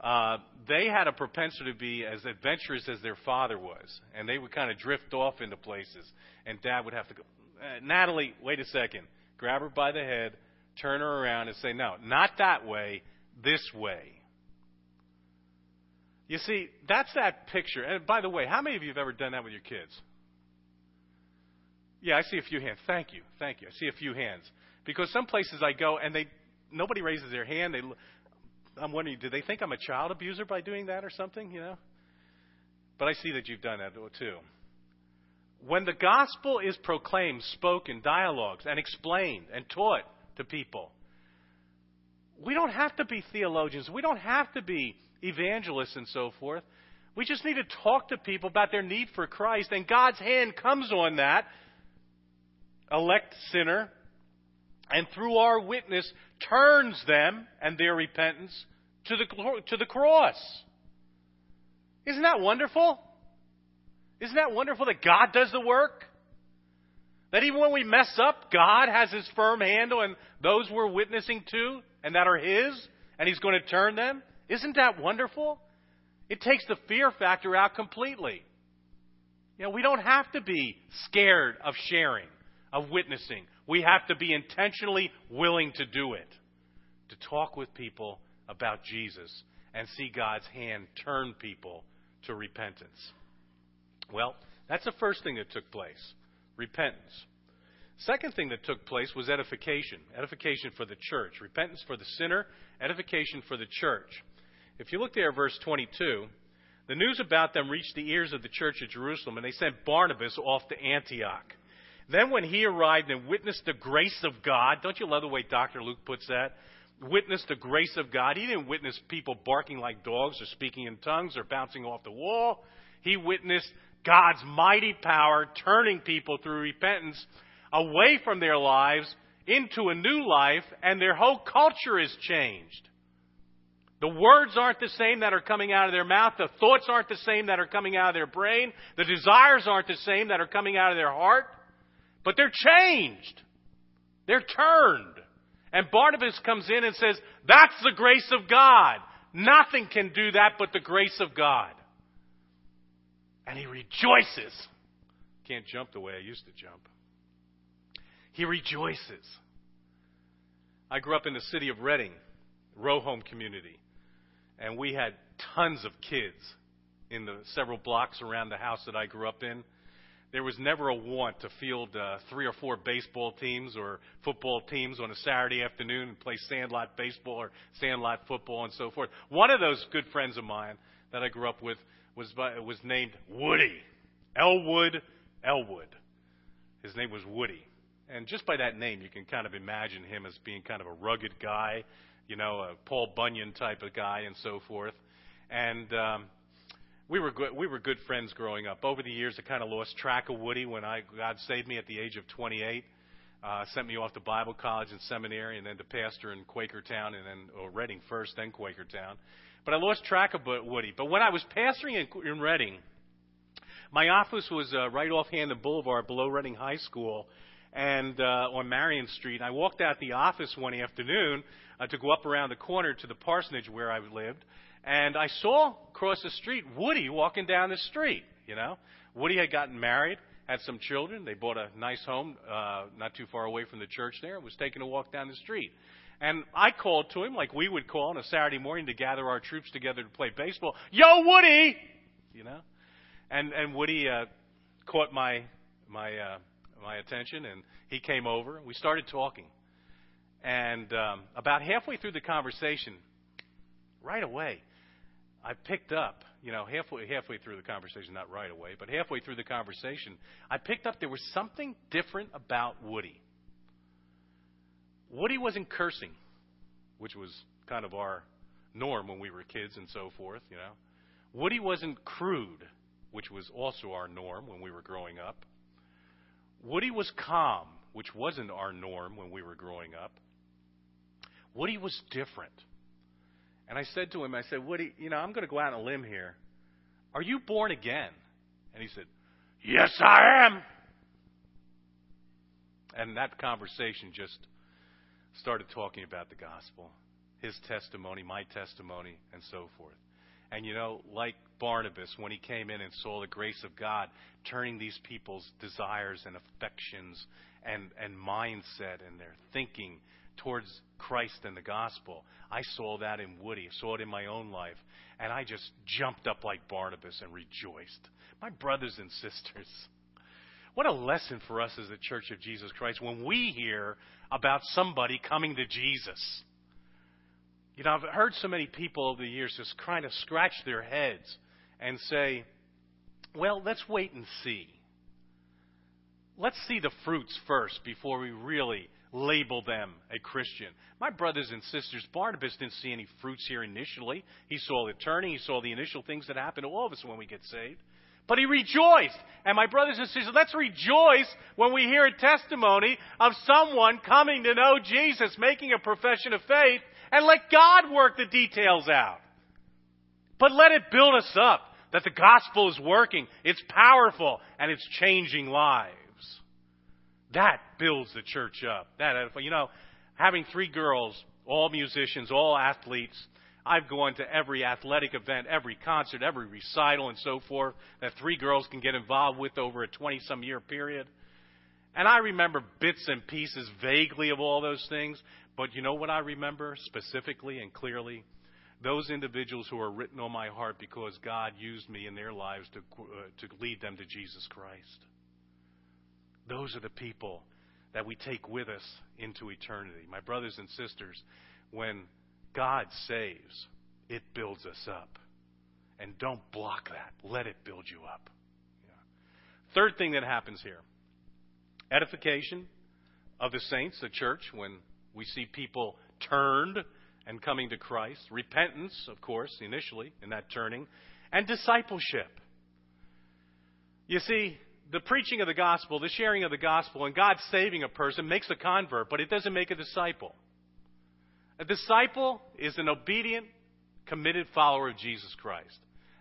Uh, they had a propensity to be as adventurous as their father was, and they would kind of drift off into places. And Dad would have to go, uh, Natalie, wait a second, grab her by the head, turn her around, and say, No, not that way, this way. You see, that's that picture. And by the way, how many of you have ever done that with your kids? Yeah, I see a few hands. Thank you. Thank you. I see a few hands. Because some places I go and they nobody raises their hand. They, I'm wondering, do they think I'm a child abuser by doing that or something? You know. But I see that you've done that too. When the gospel is proclaimed, spoken, dialogues, and explained and taught to people, we don't have to be theologians. We don't have to be evangelists and so forth. We just need to talk to people about their need for Christ, and God's hand comes on that elect sinner and through our witness turns them and their repentance to the, to the cross. Isn't that wonderful? Isn't that wonderful that God does the work? That even when we mess up, God has His firm hand and those we're witnessing to and that are His, and He's going to turn them? Isn't that wonderful? It takes the fear factor out completely. You know, we don't have to be scared of sharing, of witnessing. We have to be intentionally willing to do it, to talk with people about Jesus and see God's hand turn people to repentance. Well, that's the first thing that took place repentance. Second thing that took place was edification. Edification for the church. Repentance for the sinner, edification for the church. If you look there, verse 22, the news about them reached the ears of the church at Jerusalem, and they sent Barnabas off to Antioch. Then, when he arrived and witnessed the grace of God, don't you love the way Dr. Luke puts that? Witnessed the grace of God. He didn't witness people barking like dogs or speaking in tongues or bouncing off the wall. He witnessed God's mighty power turning people through repentance away from their lives into a new life, and their whole culture is changed. The words aren't the same that are coming out of their mouth. The thoughts aren't the same that are coming out of their brain. The desires aren't the same that are coming out of their heart. But they're changed. They're turned. And Barnabas comes in and says, That's the grace of God. Nothing can do that but the grace of God. And he rejoices. Can't jump the way I used to jump. He rejoices. I grew up in the city of Reading, row home community, and we had tons of kids in the several blocks around the house that I grew up in there was never a want to field uh, three or four baseball teams or football teams on a Saturday afternoon and play sandlot baseball or sandlot football and so forth. One of those good friends of mine that I grew up with was by, was named Woody, Elwood Elwood. His name was Woody. and just by that name, you can kind of imagine him as being kind of a rugged guy, you know, a Paul Bunyan type of guy, and so forth. And um, we were good. We were good friends growing up. Over the years, I kind of lost track of Woody when I God saved me at the age of 28. Uh, sent me off to Bible college and seminary, and then to pastor in Quakertown, and then or Reading first, then Quakertown. But I lost track of Woody. But when I was pastoring in, in Reading, my office was uh, right off Hampden Boulevard, below Reading High School, and uh, on Marion Street. And I walked out the office one afternoon uh, to go up around the corner to the parsonage where I lived, and I saw across the street Woody walking down the street. You know, Woody had gotten married, had some children. They bought a nice home uh, not too far away from the church there. And was taking a walk down the street. And I called to him like we would call on a Saturday morning to gather our troops together to play baseball. Yo, Woody! You know? And and Woody uh, caught my my uh, my attention, and he came over. We started talking, and um, about halfway through the conversation, right away, I picked up. You know, halfway halfway through the conversation, not right away, but halfway through the conversation, I picked up there was something different about Woody. Woody wasn't cursing, which was kind of our norm when we were kids and so forth. You know, Woody wasn't crude which was also our norm when we were growing up. Woody was calm, which wasn't our norm when we were growing up. Woody was different. And I said to him, I said, Woody, you know, I'm going to go out on a limb here. Are you born again? And he said, Yes, I am. And that conversation just started talking about the gospel, his testimony, my testimony, and so forth. And you know, like Barnabas, when he came in and saw the grace of God turning these people's desires and affections and, and mindset and their thinking towards Christ and the gospel, I saw that in Woody, saw it in my own life, and I just jumped up like Barnabas and rejoiced. My brothers and (laughs) sisters, what a lesson for us as the Church of Jesus Christ when we hear about somebody coming to Jesus. You know, I've heard so many people over the years just kind of scratch their heads and say, well, let's wait and see. Let's see the fruits first before we really label them a Christian. My brothers and sisters, Barnabas didn't see any fruits here initially. He saw the turning, he saw the initial things that happen to all of us when we get saved. But he rejoiced. And my brothers and sisters, let's rejoice when we hear a testimony of someone coming to know Jesus, making a profession of faith, and let God work the details out. But let it build us up that the gospel is working, it's powerful, and it's changing lives. That builds the church up. That you know, having three girls, all musicians, all athletes, I've gone to every athletic event, every concert, every recital, and so forth that three girls can get involved with over a 20 some year period. And I remember bits and pieces vaguely of all those things, but you know what I remember specifically and clearly? Those individuals who are written on my heart because God used me in their lives to, uh, to lead them to Jesus Christ. Those are the people that we take with us into eternity. My brothers and sisters, when God saves, it builds us up. And don't block that. Let it build you up. Yeah. Third thing that happens here edification of the saints, the church, when we see people turned and coming to Christ. Repentance, of course, initially in that turning. And discipleship. You see, the preaching of the gospel, the sharing of the gospel, and God saving a person makes a convert, but it doesn't make a disciple. A disciple is an obedient, committed follower of Jesus Christ.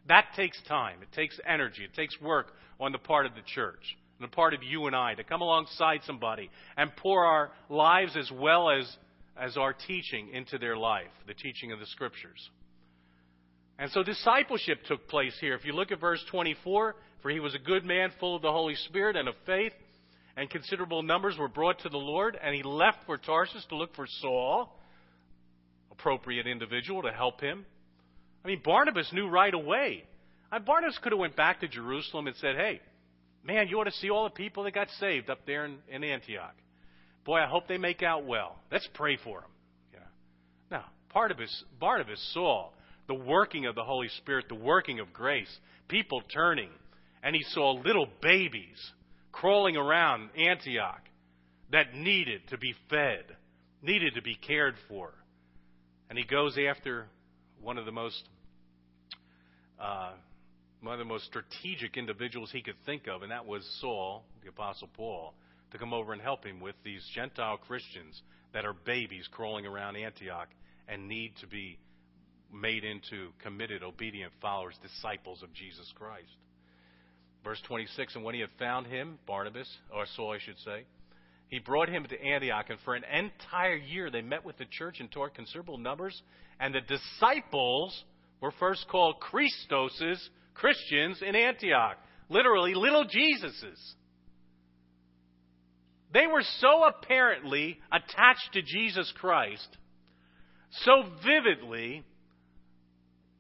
That takes time. It takes energy. It takes work on the part of the church and the part of you and I to come alongside somebody and pour our lives as well as, as our teaching into their life, the teaching of the Scriptures. And so discipleship took place here. If you look at verse 24, for he was a good man, full of the Holy Spirit and of faith, and considerable numbers were brought to the Lord, and he left for Tarsus to look for Saul, appropriate individual to help him. I mean, Barnabas knew right away. I Barnabas could have went back to Jerusalem and said, "Hey, Man, you ought to see all the people that got saved up there in, in Antioch. Boy, I hope they make out well. Let's pray for them. Yeah. Now, Barnabas, Barnabas saw the working of the Holy Spirit, the working of grace, people turning, and he saw little babies crawling around Antioch, that needed to be fed, needed to be cared for. And he goes after one of the most uh, one of the most strategic individuals he could think of, and that was Saul, the Apostle Paul, to come over and help him with these Gentile Christians that are babies crawling around Antioch and need to be made into committed, obedient followers, disciples of Jesus Christ. Verse 26 And when he had found him, Barnabas, or Saul, I should say, he brought him to Antioch, and for an entire year they met with the church and taught considerable numbers. And the disciples were first called Christoses, Christians in Antioch. Literally, little Jesuses. They were so apparently attached to Jesus Christ, so vividly,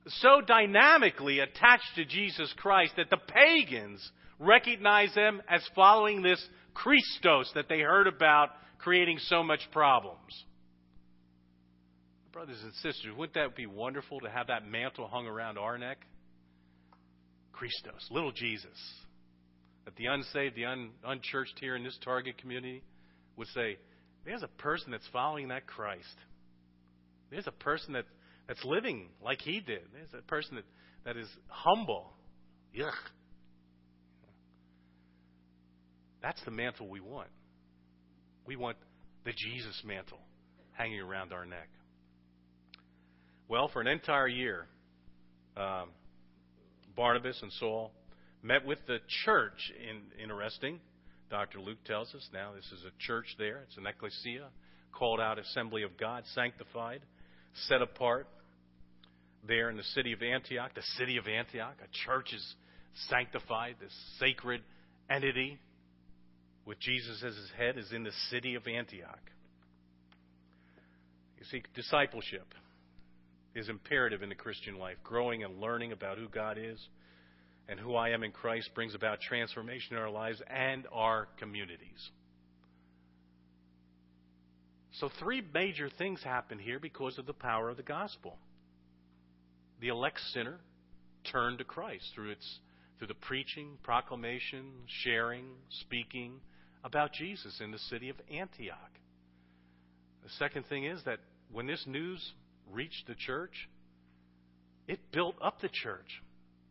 so dynamically attached to Jesus Christ that the pagans recognized them as following this Christos that they heard about creating so much problems. Brothers and sisters, wouldn't that be wonderful to have that mantle hung around our neck? Christos, little Jesus. That the unsaved, the un, unchurched here in this target community would say, there's a person that's following that Christ. There's a person that, that's living like he did. There's a person that, that is humble. Yuck. That's the mantle we want. We want the Jesus mantle hanging around our neck. Well, for an entire year, um, Barnabas and Saul met with the church. In, interesting. Dr. Luke tells us now this is a church there. It's an ecclesia, called out assembly of God, sanctified, set apart there in the city of Antioch. The city of Antioch, a church is sanctified, this sacred entity with Jesus as his head is in the city of Antioch. You see, discipleship is imperative in the Christian life. Growing and learning about who God is and who I am in Christ brings about transformation in our lives and our communities. So, three major things happen here because of the power of the gospel. The elect sinner turned to Christ through its through the preaching, proclamation, sharing, speaking, about Jesus in the city of Antioch. The second thing is that when this news reached the church, it built up the church.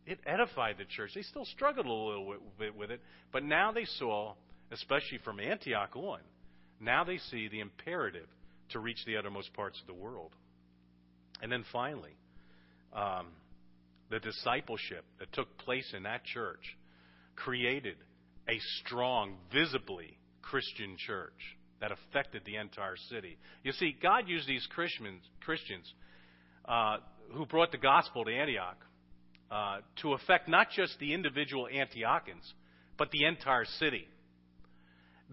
It edified the church. They still struggled a little bit with it, but now they saw, especially from Antioch on, now they see the imperative to reach the uttermost parts of the world. And then finally, um, the discipleship that took place in that church created a strong, visibly Christian church that affected the entire city. You see, God used these Christians, Christians uh, who brought the gospel to Antioch uh, to affect not just the individual Antiochans, but the entire city.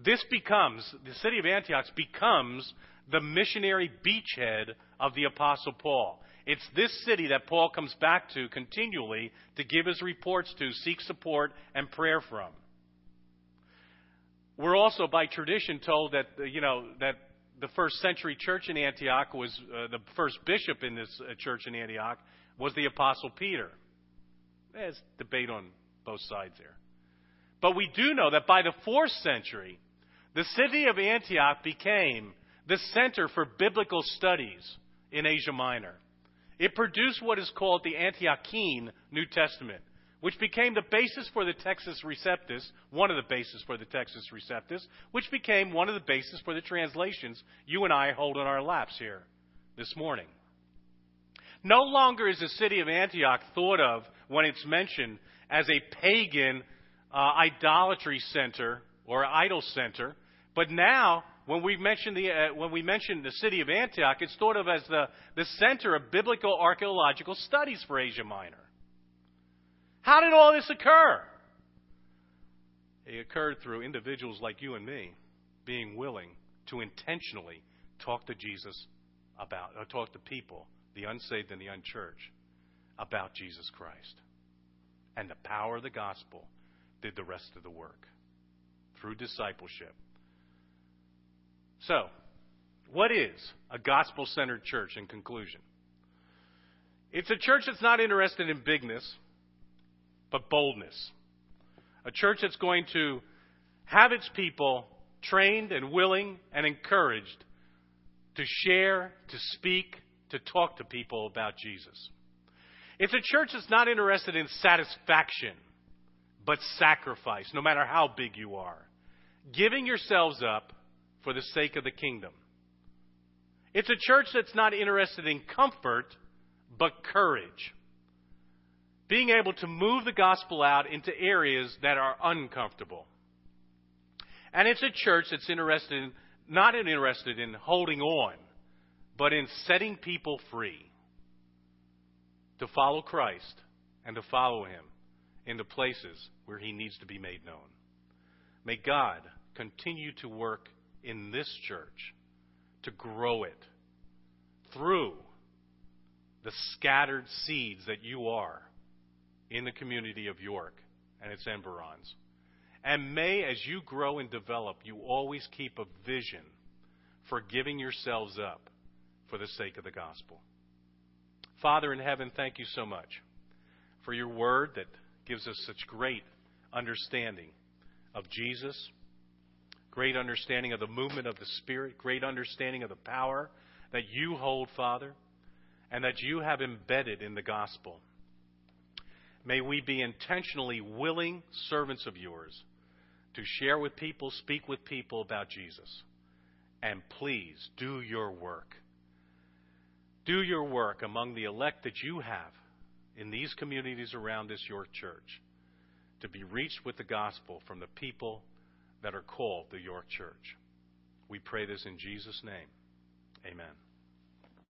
This becomes, the city of Antioch becomes the missionary beachhead of the Apostle Paul. It's this city that Paul comes back to continually to give his reports to, seek support, and prayer from. We're also, by tradition, told that uh, you know that the first century church in Antioch was uh, the first bishop in this uh, church in Antioch was the apostle Peter. There's debate on both sides there, but we do know that by the fourth century, the city of Antioch became the center for biblical studies in Asia Minor. It produced what is called the Antiochene New Testament which became the basis for the Textus Receptus, one of the bases for the Textus Receptus, which became one of the bases for the translations you and I hold in our laps here this morning. No longer is the city of Antioch thought of when it's mentioned as a pagan uh, idolatry center or idol center, but now when we mention the uh, when we mention the city of Antioch, it's thought of as the the center of biblical archaeological studies for Asia Minor. How did all this occur? It occurred through individuals like you and me being willing to intentionally talk to Jesus about, or talk to people, the unsaved and the unchurched, about Jesus Christ. And the power of the gospel did the rest of the work through discipleship. So, what is a gospel centered church in conclusion? It's a church that's not interested in bigness but boldness. A church that's going to have its people trained and willing and encouraged to share, to speak, to talk to people about Jesus. It's a church that's not interested in satisfaction, but sacrifice, no matter how big you are. Giving yourselves up for the sake of the kingdom. It's a church that's not interested in comfort, but courage. Being able to move the gospel out into areas that are uncomfortable. And it's a church that's interested in, not interested in holding on, but in setting people free to follow Christ and to follow Him into places where He needs to be made known. May God continue to work in this church to grow it through the scattered seeds that you are in the community of York and its environs. And may, as you grow and develop, you always keep a vision for giving yourselves up for the sake of the gospel. Father in heaven, thank you so much for your word that gives us such great understanding of Jesus, great understanding of the movement of the Spirit, great understanding of the power that you hold, Father, and that you have embedded in the gospel. May we be intentionally willing servants of yours to share with people, speak with people about Jesus. And please do your work. Do your work among the elect that you have in these communities around this York church to be reached with the gospel from the people that are called the York church. We pray this in Jesus' name. Amen.